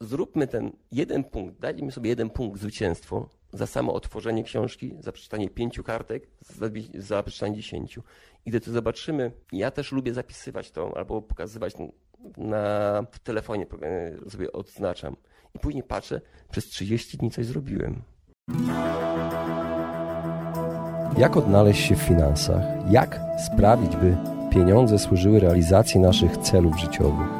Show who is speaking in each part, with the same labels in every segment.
Speaker 1: zróbmy ten jeden punkt, dajmy sobie jeden punkt zwycięstwo za samo otworzenie książki, za przeczytanie pięciu kartek, za, za przeczytanie dziesięciu. I gdy to zobaczymy, ja też lubię zapisywać to albo pokazywać na w telefonie sobie odznaczam. I później patrzę, przez 30 dni coś zrobiłem.
Speaker 2: Jak odnaleźć się w finansach? Jak sprawić, by pieniądze służyły realizacji naszych celów życiowych?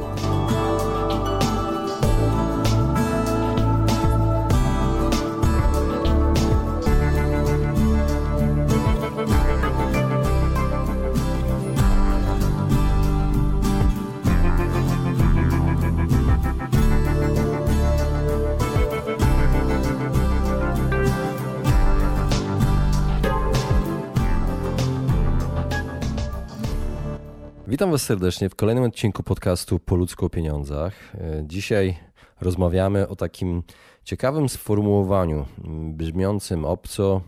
Speaker 2: Was serdecznie w kolejnym odcinku podcastu Po ludzku o pieniądzach. E, dzisiaj rozmawiamy o takim ciekawym sformułowaniu brzmiącym obco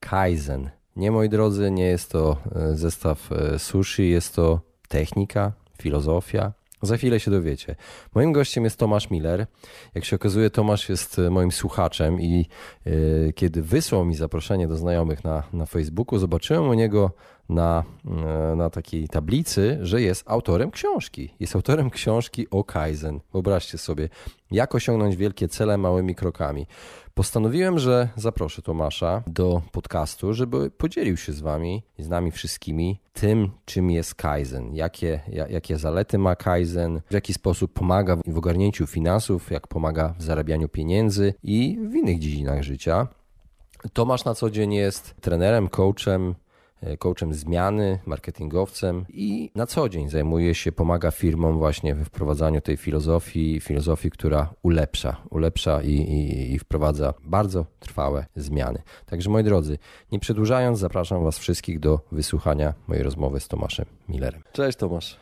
Speaker 2: Kaizen. Nie, moi drodzy, nie jest to e, zestaw e, sushi, jest to technika, filozofia, za chwilę się dowiecie. Moim gościem jest Tomasz Miller. Jak się okazuje, Tomasz jest moim słuchaczem i kiedy wysłał mi zaproszenie do znajomych na, na Facebooku, zobaczyłem u niego na, yy, na takiej tablicy, że jest autorem książki. Jest autorem książki o Kaizen. Wyobraźcie sobie, jak osiągnąć wielkie cele małymi krokami. Postanowiłem, że zaproszę Tomasza do podcastu, żeby podzielił się z wami, z nami wszystkimi tym, czym jest Kaizen, jakie, jakie zalety ma Kaizen, w jaki sposób pomaga w ogarnięciu finansów, jak pomaga w zarabianiu pieniędzy i w innych dziedzinach życia. Tomasz na co dzień jest trenerem, coachem, E, coachem zmiany, marketingowcem i na co dzień zajmuje się, pomaga firmom właśnie we wprowadzaniu tej filozofii, filozofii, która ulepsza, ulepsza i, i, i wprowadza bardzo trwałe zmiany. Także moi drodzy, nie przedłużając, zapraszam Was wszystkich do wysłuchania mojej rozmowy z Tomaszem Millerem. Cześć Tomasz.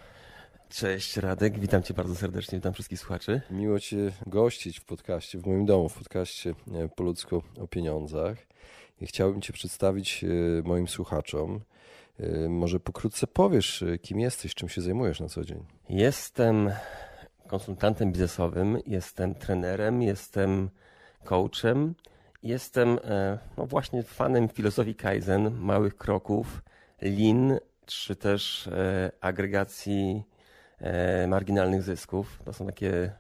Speaker 1: Cześć Radek, witam Cię bardzo serdecznie, witam wszystkich słuchaczy.
Speaker 2: Miło Cię gościć w podcaście, w moim domu, w podcaście e, po ludzku o pieniądzach i chciałbym Cię przedstawić e, moim słuchaczom. E, może pokrótce powiesz, kim jesteś, czym się zajmujesz na co dzień?
Speaker 1: Jestem konsultantem biznesowym, jestem trenerem, jestem coachem, jestem no właśnie fanem filozofii Kaizen, małych kroków, lean, czy też agregacji marginalnych zysków. To są takie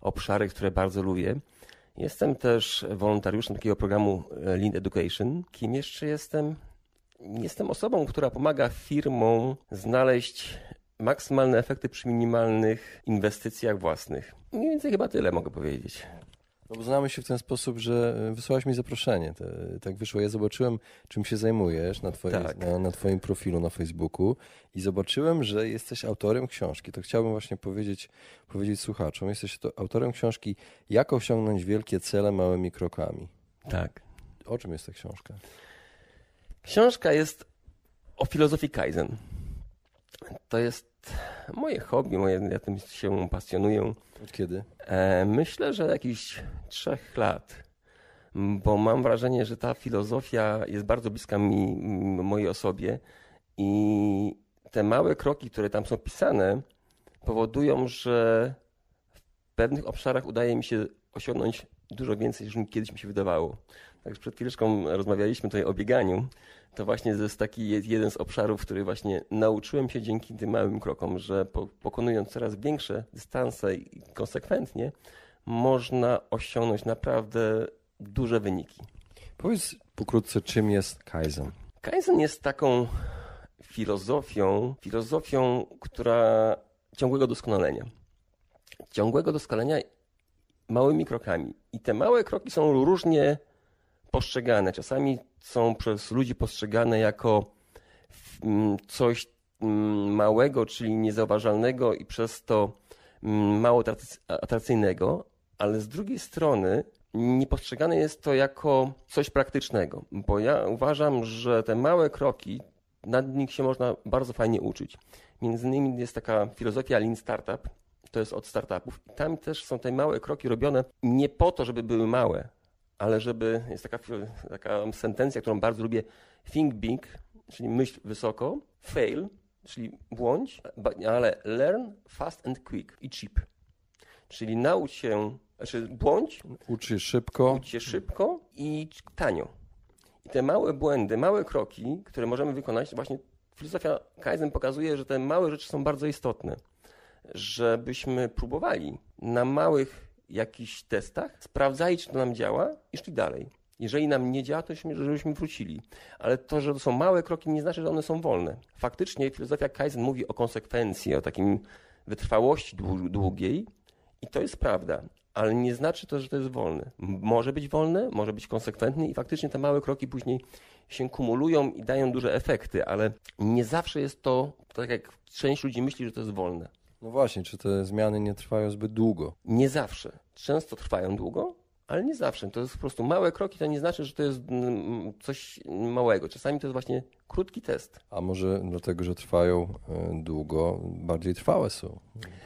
Speaker 1: obszary, które bardzo lubię. Jestem też wolontariuszem takiego programu e, Lean Education. Kim jeszcze jestem? Jestem osobą, która pomaga firmom znaleźć maksymalne efekty przy minimalnych inwestycjach własnych. Mniej więcej chyba tyle mogę powiedzieć.
Speaker 2: No bo znamy się w ten sposób, że e, wysłałaś mi zaproszenie. tak wyszło. Ja zobaczyłem, czym się zajmujesz na, twoim, tak. na, na Twoim profilu na Facebooku i zobaczyłem, że jesteś autorem książki. To chciałbym właśnie powiedzieć, powiedzieć słuchaczom. Jesteś to autorem książki Jak osiągnąć wielkie cele małymi krokami.
Speaker 1: Tak.
Speaker 2: O czym jest ta książka?
Speaker 1: Książka jest o filozofii Kaizen. To jest moje hobby, moje, ja tym się pasjonuję.
Speaker 2: Od kiedy?
Speaker 1: E, myślę, że jakiś trzech lat, bo mam wrażenie, że ta filozofia jest bardzo bliska mi, mojej osobie i te małe kroki, które tam są pisane, powodują, że w pewnych obszarach udaje mi się osiągnąć dużo więcej, niż kiedyś mi się wydawało. Tak przed chwileczką rozmawialiśmy tutaj o bieganiu. To właśnie jest taki jeden z obszarów, który właśnie nauczyłem się dzięki tym małym krokom, że pokonując coraz większe dystanse i konsekwentnie, można osiągnąć naprawdę duże wyniki.
Speaker 2: Powiedz pokrótce, czym jest Kaizen?
Speaker 1: Kaizen jest taką filozofią, filozofią, która ciągłego doskonalenia. Ciągłego doskonalenia małymi krokami. I te małe kroki są różnie postrzegane. Czasami są przez ludzi postrzegane jako mm, coś mm, małego, czyli niezauważalnego i przez to mało atrakcyjnego, ale z drugiej strony nie postrzegane jest to jako coś praktycznego, bo ja uważam, że te małe kroki, nad nich się można bardzo fajnie uczyć. Między innymi jest taka filozofia Lean Startup, to jest od startupów. Tam też są te małe kroki robione nie po to, żeby były małe, ale żeby, jest taka, taka sentencja, którą bardzo lubię, think big, czyli myśl wysoko, fail, czyli błądź, ale learn fast and quick i cheap. Czyli naucz się, znaczy błądź,
Speaker 2: ucz się szybko,
Speaker 1: ucz się szybko i tanio. I te małe błędy, małe kroki, które możemy wykonać, właśnie filozofia Kaizen pokazuje, że te małe rzeczy są bardzo istotne. Żebyśmy próbowali na małych jakichś testach, sprawdzali, czy to nam działa i szli dalej. Jeżeli nam nie działa, to żebyśmy wrócili. Ale to, że to są małe kroki, nie znaczy, że one są wolne. Faktycznie filozofia Kaizen mówi o konsekwencji, o takim wytrwałości długiej i to jest prawda. Ale nie znaczy to, że to jest wolne. Może być wolne, może być konsekwentny i faktycznie te małe kroki później się kumulują i dają duże efekty, ale nie zawsze jest to, tak jak część ludzi myśli, że to jest wolne.
Speaker 2: No właśnie, czy te zmiany nie trwają zbyt długo?
Speaker 1: Nie zawsze. Często trwają długo, ale nie zawsze. To jest po prostu małe kroki, to nie znaczy, że to jest mm, coś małego. Czasami to jest właśnie krótki test.
Speaker 2: A może dlatego, że trwają e, długo, bardziej trwałe są.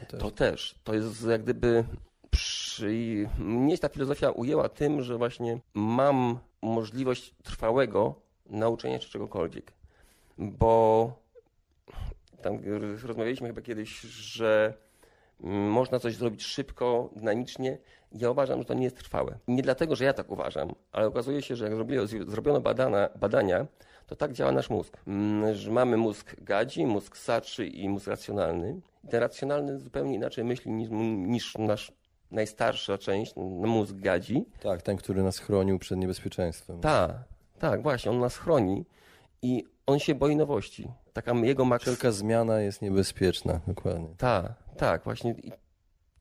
Speaker 1: To też. To, też. to jest jak gdyby przy... mnie ta filozofia ujęła tym, że właśnie mam możliwość trwałego nauczenia się czegokolwiek. Bo tam rozmawialiśmy chyba kiedyś, że można coś zrobić szybko, dynamicznie. Ja uważam, że to nie jest trwałe. Nie dlatego, że ja tak uważam, ale okazuje się, że jak zrobiono badana, badania, to tak działa nasz mózg. Mm, że mamy mózg gadzi, mózg saczy i mózg racjonalny. I ten racjonalny zupełnie inaczej myśli niż, niż nasz najstarsza część, mózg gadzi.
Speaker 2: Tak, ten, który nas chronił przed niebezpieczeństwem.
Speaker 1: Tak, tak, właśnie, on nas chroni i on się boi nowości. Taka jego maks...
Speaker 2: Wszelka zmiana jest niebezpieczna, dokładnie.
Speaker 1: Tak, tak, właśnie. I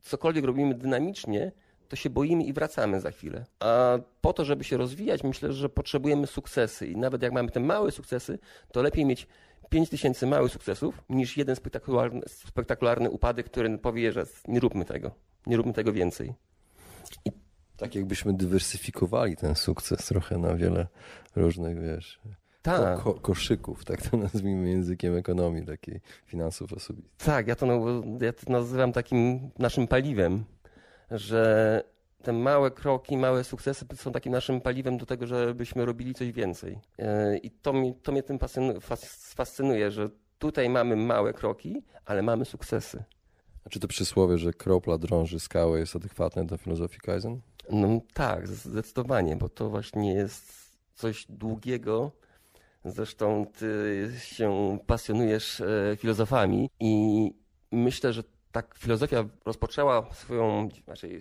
Speaker 1: cokolwiek robimy dynamicznie, to się boimy i wracamy za chwilę. A po to, żeby się rozwijać, myślę, że potrzebujemy sukcesy. I nawet jak mamy te małe sukcesy, to lepiej mieć 5 tysięcy małych sukcesów, niż jeden spektakularny, spektakularny upadek, który powie, że nie róbmy tego, nie róbmy tego więcej.
Speaker 2: I tak jakbyśmy dywersyfikowali ten sukces trochę na wiele różnych, wiesz,
Speaker 1: tak.
Speaker 2: Ko koszyków, tak to nazwijmy językiem ekonomii, takiej finansów osobistych.
Speaker 1: Tak, ja to, ja to nazywam takim naszym paliwem, że te małe kroki, małe sukcesy są takim naszym paliwem do tego, żebyśmy robili coś więcej. E, I to, mi, to mnie tym fascynuje, że tutaj mamy małe kroki, ale mamy sukcesy.
Speaker 2: A czy to przysłowie, że kropla drąży skałę jest adekwatne do filozofii Kaizen?
Speaker 1: No tak, zdecydowanie, bo to właśnie jest coś długiego, Zresztą ty się pasjonujesz e, filozofami i myślę, że tak filozofia rozpoczęła swoją, znaczy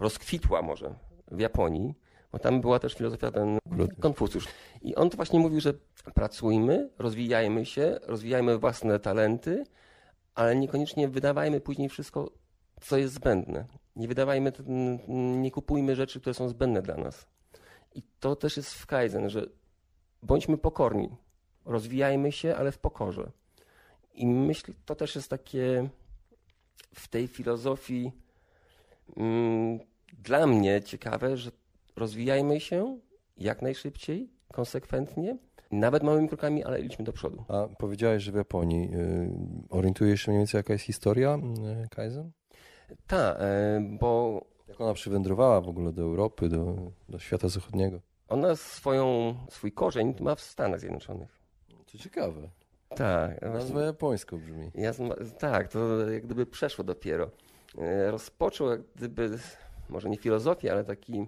Speaker 1: rozkwitła może w Japonii, bo tam była też filozofia ten Konfucjusz. I on to właśnie mówił, że pracujmy, rozwijajmy się, rozwijajmy własne talenty, ale niekoniecznie wydawajmy później wszystko, co jest zbędne. Nie wydawajmy, nie kupujmy rzeczy, które są zbędne dla nas. I to też jest w Kaizen, że bądźmy pokorni, rozwijajmy się, ale w pokorze. I myślę, to też jest takie w tej filozofii mm, dla mnie ciekawe, że rozwijajmy się jak najszybciej, konsekwentnie, nawet małymi krokami, ale idźmy do przodu.
Speaker 2: A powiedziałeś, że w Japonii y, orientujesz się mniej więcej jaka jest historia y, Kaizen?
Speaker 1: Tak, bo...
Speaker 2: Jak ona przywędrowała w ogóle do Europy, do, do świata zachodniego?
Speaker 1: Ona swoją, swój korzeń ma w Stanach Zjednoczonych.
Speaker 2: To ciekawe.
Speaker 1: Tak.
Speaker 2: Nazwa japońsko brzmi.
Speaker 1: Ja, tak, to jak gdyby przeszło dopiero. E, rozpoczął jak gdyby, może nie filozofię, ale taki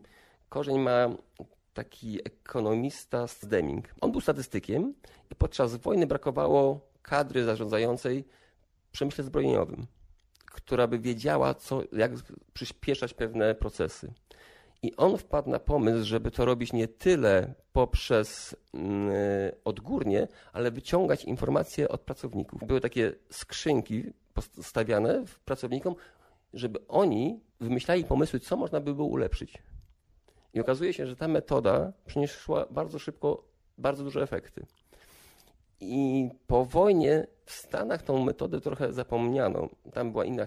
Speaker 1: korzeń ma taki ekonomista z Deming. On był statystykiem i podczas wojny brakowało kadry zarządzającej w przemyśle zbrojeniowym, która by wiedziała, co, jak przyspieszać pewne procesy. I on wpadł na pomysł, żeby to robić nie tyle poprzez mm, odgórnie, ale wyciągać informacje od pracowników. Były takie skrzynki postawiane pracownikom, żeby oni wymyślali pomysły, co można by było ulepszyć. I okazuje się, że ta metoda przyniosła bardzo szybko bardzo duże efekty. I po wojnie w Stanach tą metodę trochę zapomniano. Tam była inna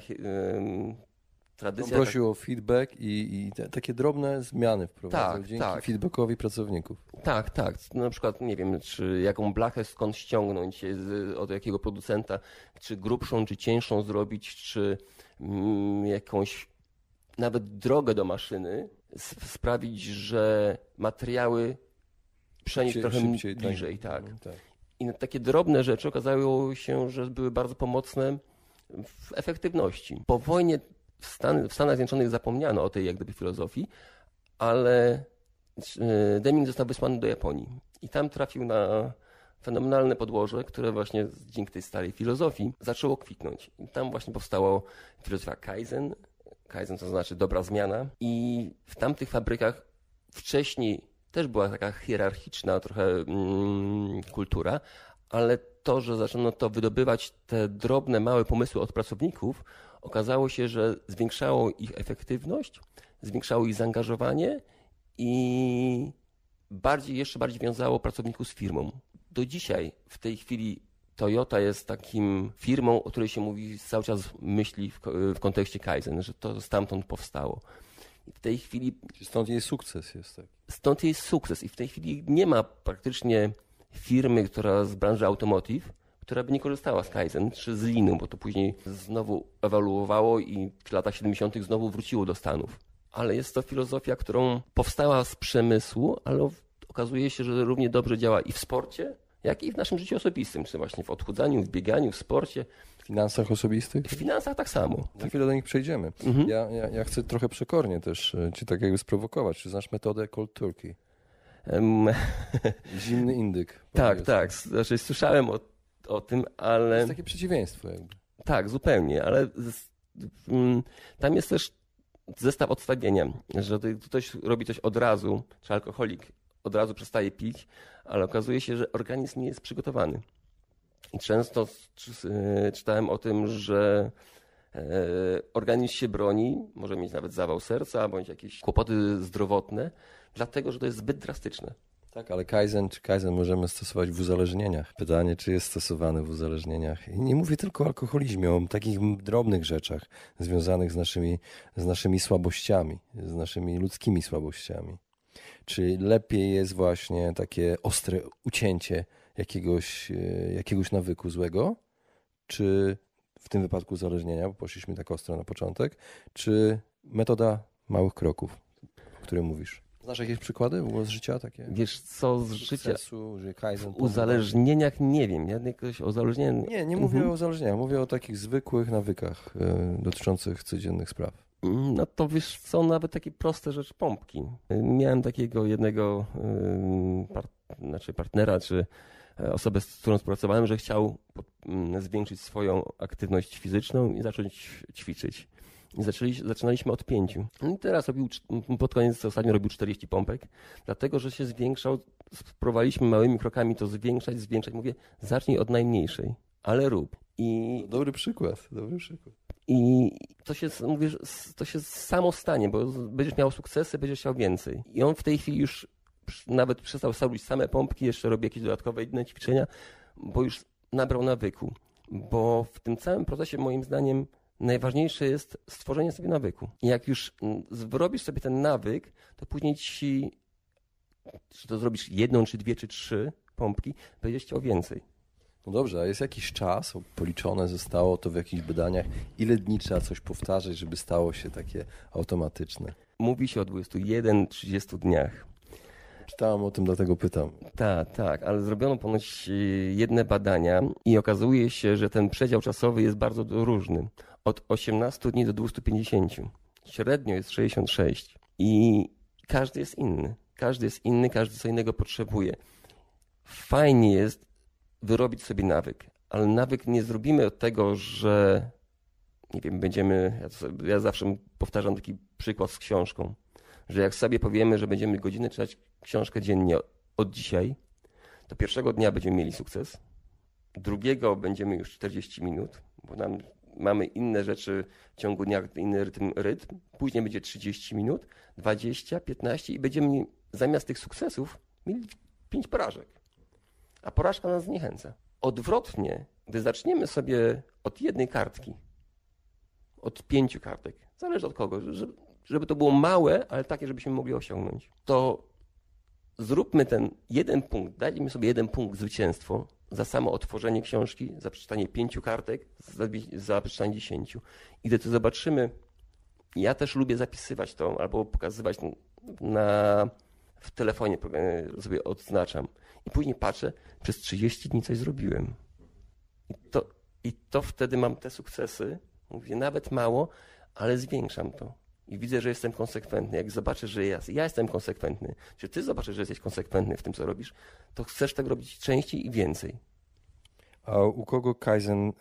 Speaker 1: tradycja.
Speaker 2: On prosił o feedback i, i te, takie drobne zmiany wprowadzał
Speaker 1: Tak,
Speaker 2: dzięki
Speaker 1: tak.
Speaker 2: feedbackowi pracowników.
Speaker 1: Tak, tak. Na przykład, nie wiem, czy jaką blachę skąd ściągnąć z, od jakiego producenta, czy grubszą, czy cieńszą zrobić, czy mm, jakąś nawet drogę do maszyny sprawić, że materiały przenieść
Speaker 2: Szybciej-
Speaker 1: trochę
Speaker 2: szybciej, tak.
Speaker 1: bliżej, tak.
Speaker 2: Mhm, tak.
Speaker 1: I takie drobne rzeczy okazało się, że były bardzo pomocne w efektywności. Po wojnie w, Stan, w Stanach Zjednoczonych zapomniano o tej jak gdyby filozofii, ale e, Deming został wysłany do Japonii i tam trafił na fenomenalne podłoże, które właśnie dzięki tej starej filozofii zaczęło kwitnąć. I tam właśnie powstała filozofia Kaizen. Kaizen to znaczy dobra zmiana. I w tamtych fabrykach wcześniej też była taka hierarchiczna trochę mm, kultura, ale to, że zaczęto to wydobywać te drobne, małe pomysły od pracowników, okazało się, że zwiększało ich efektywność, zwiększało ich zaangażowanie i bardziej, jeszcze bardziej wiązało pracowników z firmą. Do dzisiaj, w tej chwili, Toyota jest takim firmą, o której się mówi cały czas myśli w, w kontekście Kaizen, że to stamtąd powstało. I w tej chwili
Speaker 2: Stąd jej sukces jest tak.
Speaker 1: stąd jest sukces. I w tej chwili nie ma praktycznie firmy, która z branży automotive, która by nie korzystała z Kaizen czy z Linu, bo to później znowu ewaluowało i w latach 70. znowu wróciło do Stanów. Ale jest to filozofia, którą powstała z przemysłu, ale okazuje się, że równie dobrze działa i w sporcie, jak i w naszym życiu osobistym, czy właśnie w odchudzaniu, w bieganiu, w sporcie,
Speaker 2: W finansach osobistych?
Speaker 1: w finansach tak samo.
Speaker 2: Za chwilę do nich przejdziemy.
Speaker 1: Mhm.
Speaker 2: Ja, ja, ja chcę trochę przekornie też e, cię tak jakby sprowokować. Czy znasz metodę cold turkey? Zimny indyk.
Speaker 1: tak, tak. Znaczy, słyszałem o, o tym,
Speaker 2: To
Speaker 1: ale.
Speaker 2: jest takie przeciwieństwo jakby.
Speaker 1: Tak, zupełnie, ale z, mm, tam jest też zestaw odstawienia, że ktoś robi coś od razu, czy alkoholik od razu przestaje pić, ale okazuje się, że organizm nie jest przygotowany. I często e, czytałem o tym, że e, organizm się broni, może mieć nawet zawał serca, bądź jakieś kłopoty zdrowotne, dlatego, że to jest zbyt drastyczne.
Speaker 2: Tak, ale Kaizen czy Kaizen możemy stosować w uzależnieniach. Pytanie, czy jest stosowany w uzależnieniach. I nie mówię tylko o alkoholizmie, o takich drobnych rzeczach związanych z naszymi, z naszymi słabościami, z naszymi ludzkimi słabościami. Czy lepiej jest właśnie takie ostre ucięcie jakiegoś, e, jakiegoś nawyku złego, czy w tym wypadku uzależnienia, bo poszliśmy tak ostro na początek, czy metoda małych kroków, o której mówisz? Znasz jakieś przykłady ogóle z życia takie?
Speaker 1: Wiesz co, z życia,
Speaker 2: Sukcesu, Kaizen
Speaker 1: w uzależnieniach nie wiem, ja jakoś
Speaker 2: Nie, nie mówię
Speaker 1: Mhm.
Speaker 2: o uzależnieniach, mówię o takich zwykłych nawykach y, dotyczących codziennych spraw.
Speaker 1: Mm, No to wiesz, są nawet takie proste rzeczy, pompki. Miałem takiego jednego ym, par, znaczy partnera, czy e, osobę, z którą współpracowałem, że chciał mm, zwiększyć swoją aktywność fizyczną i zacząć ćwiczyć. Zaczęli, zaczynaliśmy od pięciu. No I teraz robił, pod koniec ostatnio robił 40 pompek, dlatego że się zwiększał. Spróbowaliśmy małymi krokami to zwiększać, zwiększać. Mówię, zacznij od najmniejszej, ale rób. I
Speaker 2: Dobry przykład, dobry przykład.
Speaker 1: i to się, mówisz, to się samo stanie, bo będziesz miał sukcesy, będziesz chciał więcej. I on w tej chwili już nawet przestał robić same pompki, jeszcze robi jakieś dodatkowe inne ćwiczenia, bo już nabrał nawyku. Bo w tym całym procesie, moim zdaniem, najważniejsze jest stworzenie sobie nawyku. I jak już mm, zrobisz sobie ten nawyk, to później ci, czy to zrobisz jedną, czy dwie, czy trzy pompki, będziesz chciał więcej.
Speaker 2: No dobrze, a jest jakiś czas, policzone zostało to w jakichś badaniach, ile dni trzeba coś powtarzać, żeby stało się takie automatyczne?
Speaker 1: Mówi się o 21-30 dniach.
Speaker 2: Czytałem o tym, dlatego pytam.
Speaker 1: Tak, tak, ale zrobiono ponoć y, jedne badania i okazuje się, że ten przedział czasowy jest bardzo różny. Od 18 dni do 250. Średnio jest 66. I każdy jest inny. Każdy jest inny, każdy co innego potrzebuje. Fajnie jest wyrobić sobie nawyk, ale nawyk nie zrobimy od tego, że nie wiem, będziemy. Ja, sobie- ja zawsze powtarzam taki przykład z książką, że jak sobie powiemy, że będziemy godzinę czytać książkę dziennie od dzisiaj, to pierwszego dnia będziemy mieli sukces, drugiego będziemy już 40 minut, bo nam, mamy inne rzeczy w ciągu dnia, inny rytm, rytm, później będzie 30 minut, 20, 15 i będziemy zamiast tych sukcesów mieli 5 porażek. a porażka nas zniechęca. Odwrotnie, gdy zaczniemy sobie od jednej kartki, od pięciu kartek, zależy od kogo, żeby, to było małe, ale takie, żebyśmy mogli osiągnąć, to zróbmy ten jeden punkt, dajmy sobie jeden punkt zwycięstwo za samo otworzenie książki, za przeczytanie pięciu kartek, za, za przeczytanie dziesięciu. I gdy to zobaczymy, ja też lubię zapisywać to albo pokazywać na, w telefonie, sobie odznaczam. I później patrzę, przez 30 dni coś zrobiłem. I to, I to wtedy mam te sukcesy. Mówię, nawet mało, ale zwiększam to. I widzę, że jestem konsekwentny. Jak zobaczę, że ja, ja jestem konsekwentny, czy ty zobaczysz, że jesteś konsekwentny w tym, co robisz, to chcesz tego robić częściej i więcej.
Speaker 2: A u kogo Kaizen y,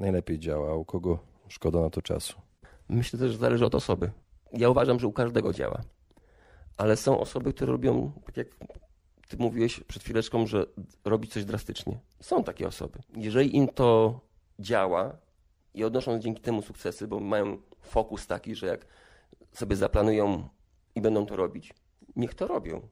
Speaker 2: najlepiej działa, a u kogo szkoda na to czasu?
Speaker 1: Myślę też, że zależy od osoby. Ja uważam, że u każdego działa. Ale są osoby, które robią, tak jak ty mówiłeś przed chwileczką, że robi coś drastycznie. Są takie osoby. Jeżeli im to działa i odnoszą dzięki temu sukcesy, bo mają fokus taki, że jak sobie zaplanują i będą to robić, niech to robią.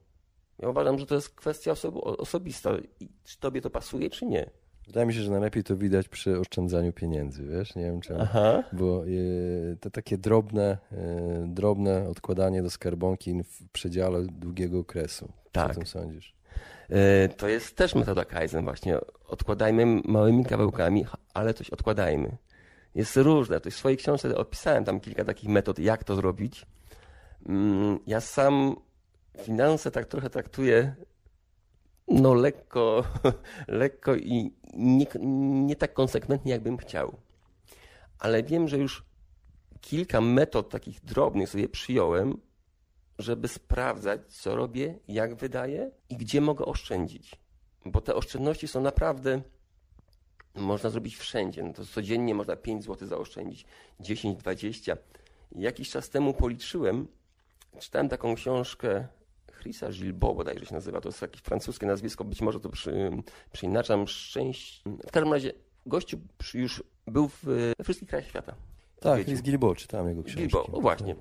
Speaker 1: Ja uważam, że to jest kwestia osobista. I czy tobie to pasuje, czy nie.
Speaker 2: Wydaje mi się, że najlepiej to widać przy oszczędzaniu pieniędzy, wiesz, nie wiem czemu, Aha. bo y, to takie drobne, y, drobne odkładanie do skarbonki w przedziale długiego okresu. Tak. Co o tym sądzisz?
Speaker 1: Y, to jest też metoda Kaizen właśnie. Odkładajmy małymi kawałkami, ale coś odkładajmy. Jest różne. To w swojej książce opisałem tam kilka takich metod, jak to zrobić. Mm, ja sam finanse tak trochę traktuję no lekko, lekko i nie, nie tak konsekwentnie, jakbym chciał. Ale wiem, że już kilka metod takich drobnych sobie przyjąłem, żeby sprawdzać, co robię, jak wydaję i gdzie mogę oszczędzić. Bo te oszczędności są naprawdę, można zrobić wszędzie. No to codziennie można 5 zł zaoszczędzić, 10, 20. Jakiś czas temu policzyłem, czytałem taką książkę Chrisa Gilbo bodajże się nazywa, to jest jakieś francuskie nazwisko, być może to przy, przyinaczam szczęść. W każdym razie gościu już był w, we wszystkich krajach świata.
Speaker 2: Tak, Chris Gilbo, czytałem jego książki. Gilbo,
Speaker 1: o właśnie.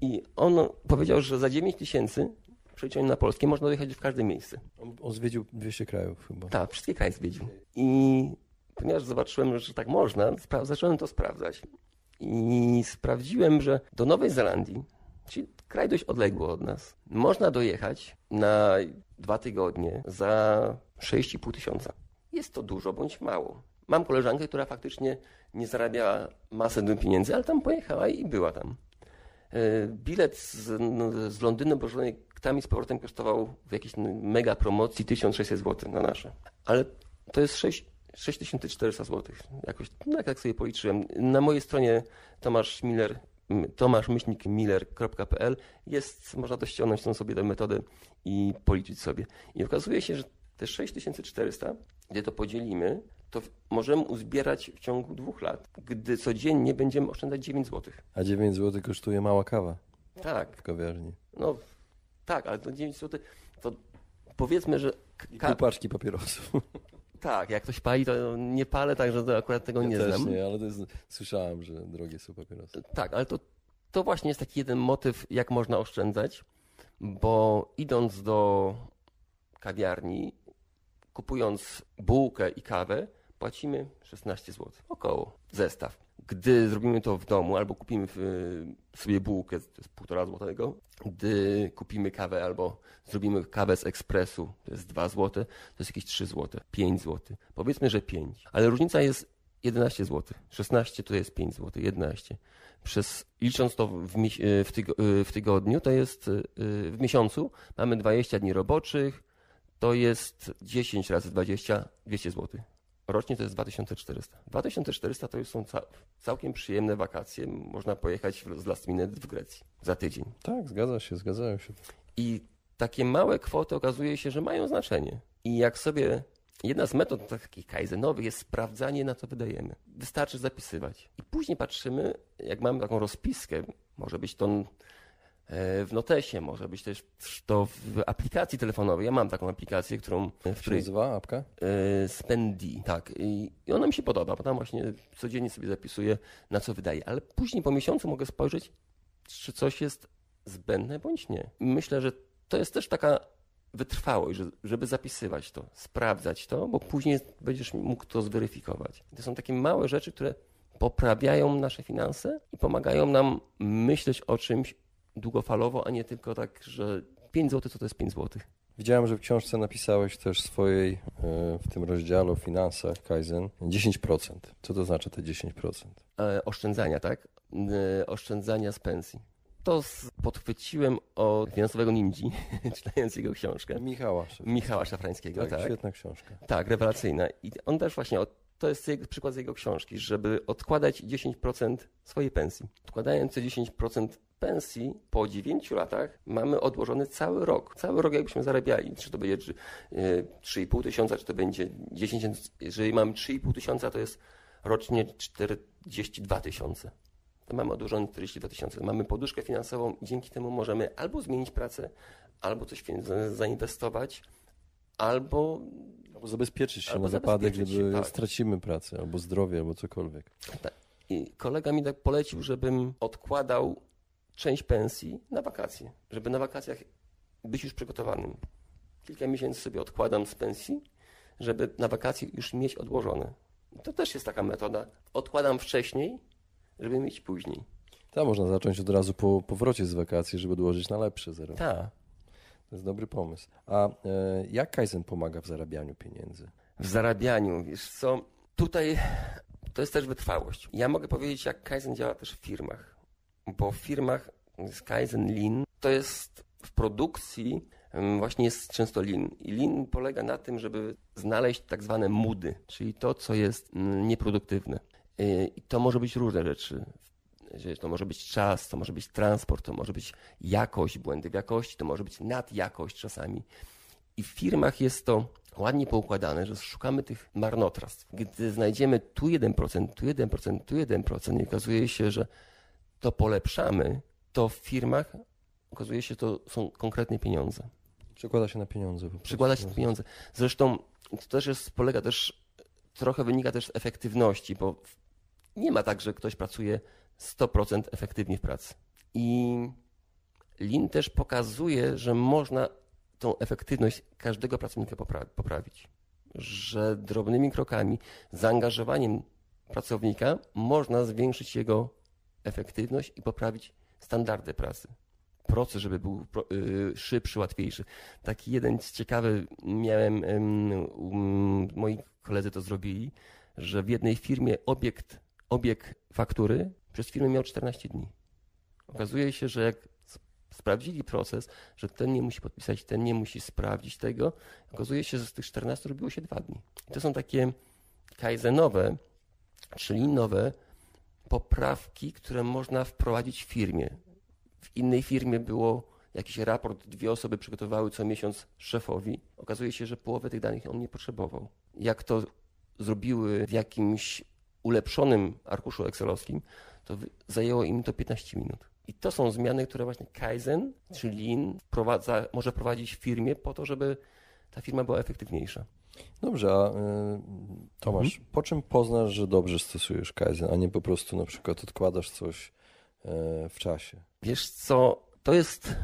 Speaker 1: I on powiedział, że za 9 tysięcy przeliczeniu na polskie można dojechać w każde miejsce.
Speaker 2: On, on zwiedził 200 krajów chyba.
Speaker 1: Tak, wszystkie kraje zwiedził. I ponieważ zobaczyłem, że tak można, zacząłem to sprawdzać. I sprawdziłem, że do Nowej Zelandii czyli kraj dość odległy od nas. Można dojechać na dwa tygodnie za 6,5 tysiąca. Jest to dużo bądź mało. Mam koleżankę, która faktycznie nie zarabiała masę pieniędzy, ale tam pojechała i była tam. E, bilet z, no, z Londynu położony ktami z powrotem kosztował w jakiejś mega promocji 1600 zł na nasze. Ale to jest 6, 6400 zł. Jakoś, no jak tak sobie policzyłem. Na mojej stronie Tomasz Miller tomaszmyślnikmiller.pl jest, można to ściągnąć tą sobie tę metodę i policzyć sobie. I okazuje się, że te 6400, gdy to podzielimy, to możemy uzbierać w ciągu dwóch lat, gdy codziennie będziemy oszczędzać 9 zł.
Speaker 2: A 9 zł kosztuje mała kawa.
Speaker 1: Tak.
Speaker 2: W kawiarni.
Speaker 1: No tak, ale to 9 zł, to powiedzmy, że...
Speaker 2: Ka- paczki papierosów.
Speaker 1: Tak, jak ktoś pali, to nie palę, także to akurat tego
Speaker 2: ja
Speaker 1: nie
Speaker 2: też
Speaker 1: znam.
Speaker 2: nie, ale to jest, słyszałem, że drogie są papierosy.
Speaker 1: Tak, ale to, to właśnie jest taki jeden motyw, jak można oszczędzać, bo idąc do kawiarni, kupując bułkę i kawę, płacimy 16 zł, około, zestaw. Gdy zrobimy to w domu albo kupimy sobie bułkę, to jest półtora złotego, gdy kupimy kawę albo zrobimy kawę z ekspresu, to jest 2 zł, to jest jakieś 3 zł, 5 zł. Powiedzmy, że 5. Ale różnica jest 11 zł. 16 to jest 5 zł, 11. Przez, licząc to w, w, tygo, w tygodniu, to jest w miesiącu mamy 20 dni roboczych, to jest 10 razy 20, 200 zł. Rocznie to jest 2400. 2400 to już są całkiem przyjemne wakacje. Można pojechać z last minute w Grecji za tydzień.
Speaker 2: Tak, zgadza się, zgadzają się.
Speaker 1: I takie małe kwoty okazuje się, że mają znaczenie. I jak sobie Jedna z metod takich kaizenowych jest sprawdzanie, na co wydajemy. Wystarczy zapisywać. I później patrzymy, jak mamy taką rozpiskę, może być to w notesie, może być też to w aplikacji telefonowej. Ja mam taką aplikację, którą...
Speaker 2: W której nazywa apka?
Speaker 1: E, Spendi, tak. I ona mi się podoba, bo tam właśnie codziennie sobie zapisuję, na co wydaję. Ale później po miesiącu mogę spojrzeć, czy coś jest zbędne bądź nie. Myślę, że to jest też taka wytrwałość, że- żeby zapisywać to, sprawdzać to, bo później będziesz mógł to zweryfikować. To są takie małe rzeczy, które poprawiają nasze finanse i pomagają nam myśleć o czymś długofalowo, a nie tylko tak, że 5 zł to to jest 5 zł.
Speaker 2: Widziałem, że w książce napisałeś też swojej, e, w tym rozdziale o finansach Kaizen, 10%. Co to znaczy te 10%?
Speaker 1: E, oszczędzania, tak? E, oszczędzania z pensji. To podchwyciłem od finansowego ninji, czytając jego książkę.
Speaker 2: Michała.
Speaker 1: Michała Szafrańskiego,
Speaker 2: Tak,
Speaker 1: tak?
Speaker 2: świetna książka.
Speaker 1: Tak, rewelacyjna. I on też właśnie, to jest przykład z jego książki, żeby odkładać 10% swojej pensji. Odkładając te 10% pensji po 9 latach mamy odłożony cały rok. Cały rok jakbyśmy zarabiali. Czy to będzie czy, y, 3,5 tysiąca, czy to będzie 10 tysięcy. Jeżeli mamy 3,5 tysiąca, to jest rocznie 42 tysiące. To mamy odłożone 42 tysiące. Mamy poduszkę finansową i dzięki temu możemy albo zmienić pracę, albo coś za- zainwestować, albo
Speaker 2: Albo zabezpieczyć się
Speaker 1: Albo
Speaker 2: na
Speaker 1: zabezpieczyć
Speaker 2: gdyby
Speaker 1: tak.
Speaker 2: stracimy pracę, albo zdrowie, albo cokolwiek.
Speaker 1: I kolega mi tak polecił, żebym odkładał część pensji na wakacje, żeby na wakacjach być już przygotowanym. Kilka miesięcy sobie odkładam z pensji, żeby na wakacje już mieć odłożone. To też jest taka metoda. Odkładam wcześniej, żeby mieć później.
Speaker 2: Tam można zacząć od razu po powrocie z wakacji, żeby dołożyć na lepsze zero.
Speaker 1: Tak.
Speaker 2: To jest dobry pomysł. A e, jak Kaizen pomaga w zarabianiu pieniędzy?
Speaker 1: W zarabianiu, wiesz co, tutaj to jest też wytrwałość. Ja mogę powiedzieć, jak Kaizen działa też w firmach, bo w firmach z Kaizen Lean to jest w produkcji właśnie jest często Lean. I Lean polega na tym, żeby znaleźć tak zwane mudy, czyli to, co jest nieproduktywne. Y, I to może być różne rzeczy. To może być czas, to może być transport, to może być jakość, błędy w jakości, to może być nadjakość czasami. I w firmach jest to ładnie poukładane, że szukamy tych marnotrawstw. Gdy znajdziemy tu 1%, tu 1%, tu 1% i okazuje się, że to polepszamy, to w firmach okazuje się, to są konkretne pieniądze.
Speaker 2: Przekłada się na pieniądze.
Speaker 1: Przykłada się pieniądze. Zresztą to też jest, polega też, trochę wynika też z efektywności, bo nie ma tak, że ktoś pracuje 100% efektywnie w pracy. I Lean też pokazuje, że można tą efektywność każdego pracownika popra- poprawić. Że drobnymi krokami, zaangażowaniem pracownika można zwiększyć jego efektywność i poprawić standardy pracy. Proces, żeby był y, szybszy, łatwiejszy. Taki jeden ciekawy miałem, em, moi koledzy to zrobili, że w jednej firmie obiekt, obieg faktury przez firmę miał 14 dni. Okazuje się, że jak sprawdzili proces, że ten nie musi podpisać, ten nie musi sprawdzić tego, okazuje się, że z tych 14 robiło się dwa dni. I to są takie kaizenowe, czyli nowe poprawki, które można wprowadzić w firmie. W innej firmie było jakiś raport, dwie osoby przygotowały co miesiąc szefowi. Okazuje się, że połowę tych danych on nie potrzebował. Jak to zrobiły w jakimś ulepszonym arkuszu excelowskim, to zajęło im to 15 minut. I to są zmiany, które właśnie Kaizen, czyli Lean, wprowadza, może prowadzić w firmie po to, żeby ta firma była efektywniejsza.
Speaker 2: Dobrze, a y, Tomasz,
Speaker 1: Mhm.
Speaker 2: po czym poznasz, że dobrze stosujesz Kaizen, a nie po prostu na przykład odkładasz coś e, w czasie?
Speaker 1: Wiesz co, to jest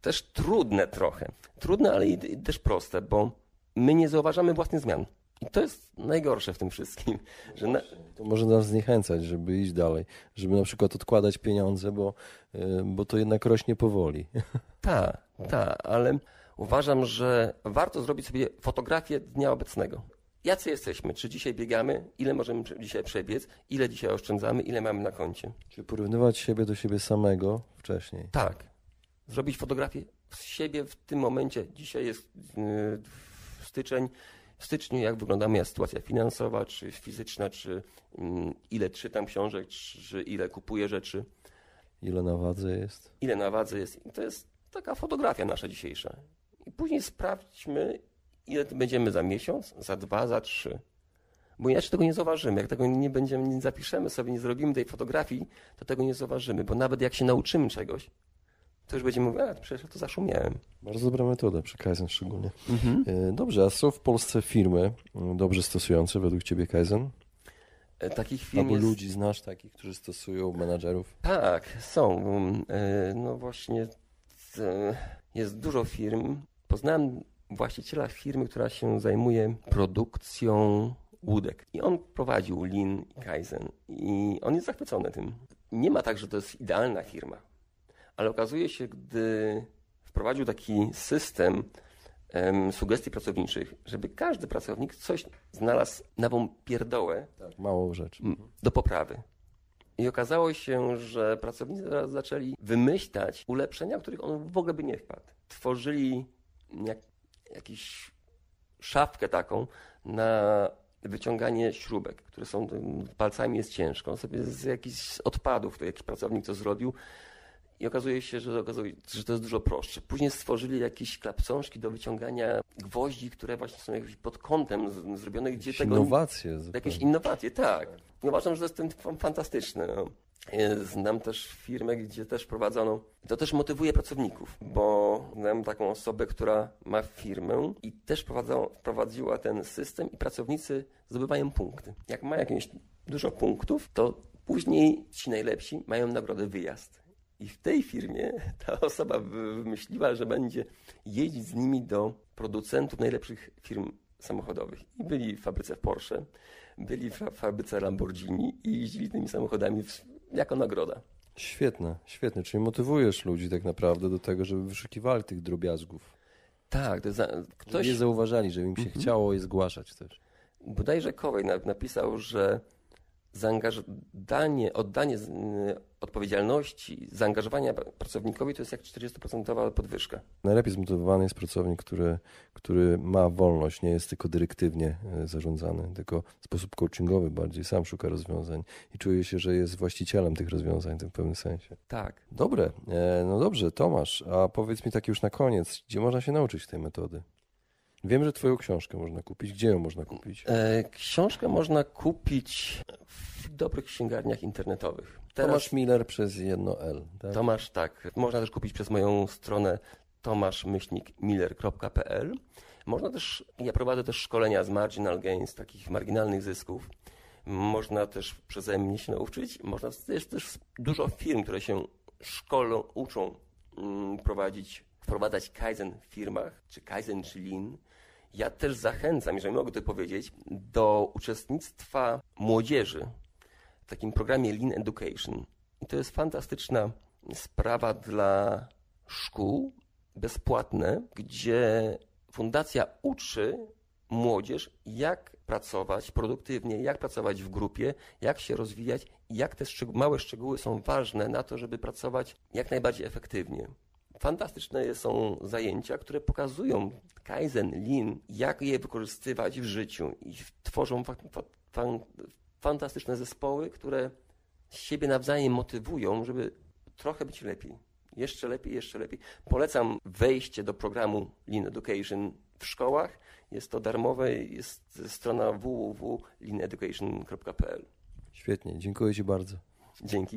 Speaker 1: też trudne trochę. Trudne, ale i, też proste, bo my nie zauważamy własnych zmian. I to jest najgorsze w tym wszystkim, że na,
Speaker 2: To może nas zniechęcać, żeby iść dalej, żeby na przykład odkładać pieniądze, bo, y, bo to jednak rośnie powoli.
Speaker 1: Tak, tak, ale uważam, że warto zrobić sobie fotografię dnia obecnego. Jacy jesteśmy? Czy dzisiaj biegamy? Ile możemy dzisiaj przebiec? Ile dzisiaj oszczędzamy? Ile mamy na koncie?
Speaker 2: Czy porównywać siebie do siebie samego wcześniej?
Speaker 1: Tak. Zrobić fotografię z siebie w tym momencie. Dzisiaj jest yy, styczeń. W styczniu jak wygląda moja sytuacja finansowa, czy fizyczna, czy mm, ile czytam książek, czy ile kupuję rzeczy,
Speaker 2: Ile na wadze jest?
Speaker 1: ile na wadze jest. I to jest taka fotografia nasza dzisiejsza. I później sprawdźmy, ile to będziemy za miesiąc, za dwa, za trzy. Bo inaczej tego nie zauważymy. Jak tego nie będziemy, nie zapiszemy sobie, nie zrobimy tej fotografii, to tego nie zauważymy. Bo nawet jak się nauczymy czegoś, to już będziemy mówić, a przecież to zawsze umiałem.
Speaker 2: Bardzo dobra metoda, przy Kaizen szczególnie. E, Dobrze, a są w Polsce firmy m, dobrze stosujące według Ciebie Kaizen?
Speaker 1: E, Takich firm
Speaker 2: Albo
Speaker 1: jest...
Speaker 2: ludzi znasz takich, którzy stosują, menadżerów?
Speaker 1: Tak, są. E, No właśnie jest dużo firm poznałem właściciela firmy, która się zajmuje produkcją łódek. I on prowadził Lean i Kaizen. I on jest zachwycony tym. Nie ma tak, że to jest idealna firma. Ale okazuje się, gdy wprowadził taki system em, sugestii pracowniczych, żeby każdy pracownik coś znalazł nową pierdołę
Speaker 2: Tak, mało rzeczy.
Speaker 1: m, do poprawy. I okazało się, że pracownicy zaraz zaczęli wymyślać ulepszenia, których on w ogóle by nie wpadł. Tworzyli jak, jakiś szafkę taką na wyciąganie śrubek, które są palcami jest ciężko. On sobie z jakichś odpadów, to jakiś pracownik to zrobił i okazuje się, że, okazuje, że to jest dużo prostsze. Później stworzyli jakieś klapsążki do wyciągania gwoździ, które właśnie są jakimś pod kątem zrobione, gdzie
Speaker 2: Jakieś
Speaker 1: tego
Speaker 2: innowacje.
Speaker 1: Jakieś
Speaker 2: zupełnie.
Speaker 1: innowacje, tak. I uważam, że to jest ten fan- fantastyczne. No. E, Znam też firmę, gdzie też prowadzono. To też motywuje pracowników, bo znam taką osobę, która ma firmę i też wprowadziła ten system i pracownicy zdobywają punkty. Jak ma jakieś dużo punktów, to później ci najlepsi mają nagrodę wyjazd. I w tej firmie ta osoba wy- wymyśliła, że będzie jeździć z nimi do producentów najlepszych firm samochodowych. I byli w fabryce Porsche, byli w fa- fabryce Lamborghini i jeździli tymi samochodami w, jako nagroda.
Speaker 2: Świetne, świetne. Czyli motywujesz ludzi tak naprawdę do tego, żeby wyszukiwali tych drobiazgów.
Speaker 1: Tak, to za,
Speaker 2: Ktoś...
Speaker 1: ktoś,
Speaker 2: je zauważali, żeby im się
Speaker 1: Mhm.
Speaker 2: chciało je zgłaszać też.
Speaker 1: bodajże Kowej na- napisał, że zaangażowanie, oddanie y, odpowiedzialności, zaangażowania pra- pracownikowi to jest jak 40% podwyżka.
Speaker 2: Najlepiej zmotywowany jest pracownik, który, który ma wolność, nie jest tylko dyrektywnie e, zarządzany, tylko w sposób coachingowy bardziej, sam szuka rozwiązań i czuje się, że jest właścicielem tych rozwiązań w pewnym sensie.
Speaker 1: Tak.
Speaker 2: Dobre, e, no dobrze, Tomasz, a powiedz mi tak już na koniec, gdzie można się nauczyć tej metody? Wiem, że twoją książkę można kupić. Gdzie ją można kupić?
Speaker 1: E, książkę można kupić w dobrych księgarniach internetowych. Teraz
Speaker 2: Tomasz Miller przez jedno L. Tak?
Speaker 1: Tomasz, tak. Można też kupić przez moją stronę tomaszmyślnikmiller.pl. Można też, ja prowadzę też szkolenia z marginal gains, takich marginalnych zysków. Można też przeze mnie się nauczyć. Można, jest też dużo firm, które się szkolą, uczą mm, prowadzić, wprowadzać Kaizen w firmach, czy Kaizen, czy Lean. Ja też zachęcam, jeżeli mogę to powiedzieć, do uczestnictwa młodzieży w takim programie Lean Education. I to jest fantastyczna sprawa dla szkół, bezpłatne, gdzie fundacja uczy młodzież, jak pracować produktywnie, jak pracować w grupie, jak się rozwijać i jak te szczeg- małe szczegóły są ważne na to, żeby pracować jak najbardziej efektywnie. Fantastyczne są zajęcia, które pokazują Kaizen, Lean, jak je wykorzystywać w życiu i tworzą fa- fa- fan- fantastyczne zespoły, które siebie nawzajem motywują, żeby trochę być lepiej. Jeszcze lepiej, jeszcze lepiej. Polecam wejście do programu Lean Education w szkołach. Jest to darmowe, jest strona www.leaneducation.pl.
Speaker 2: Świetnie, dziękuję Ci bardzo.
Speaker 1: Dzięki.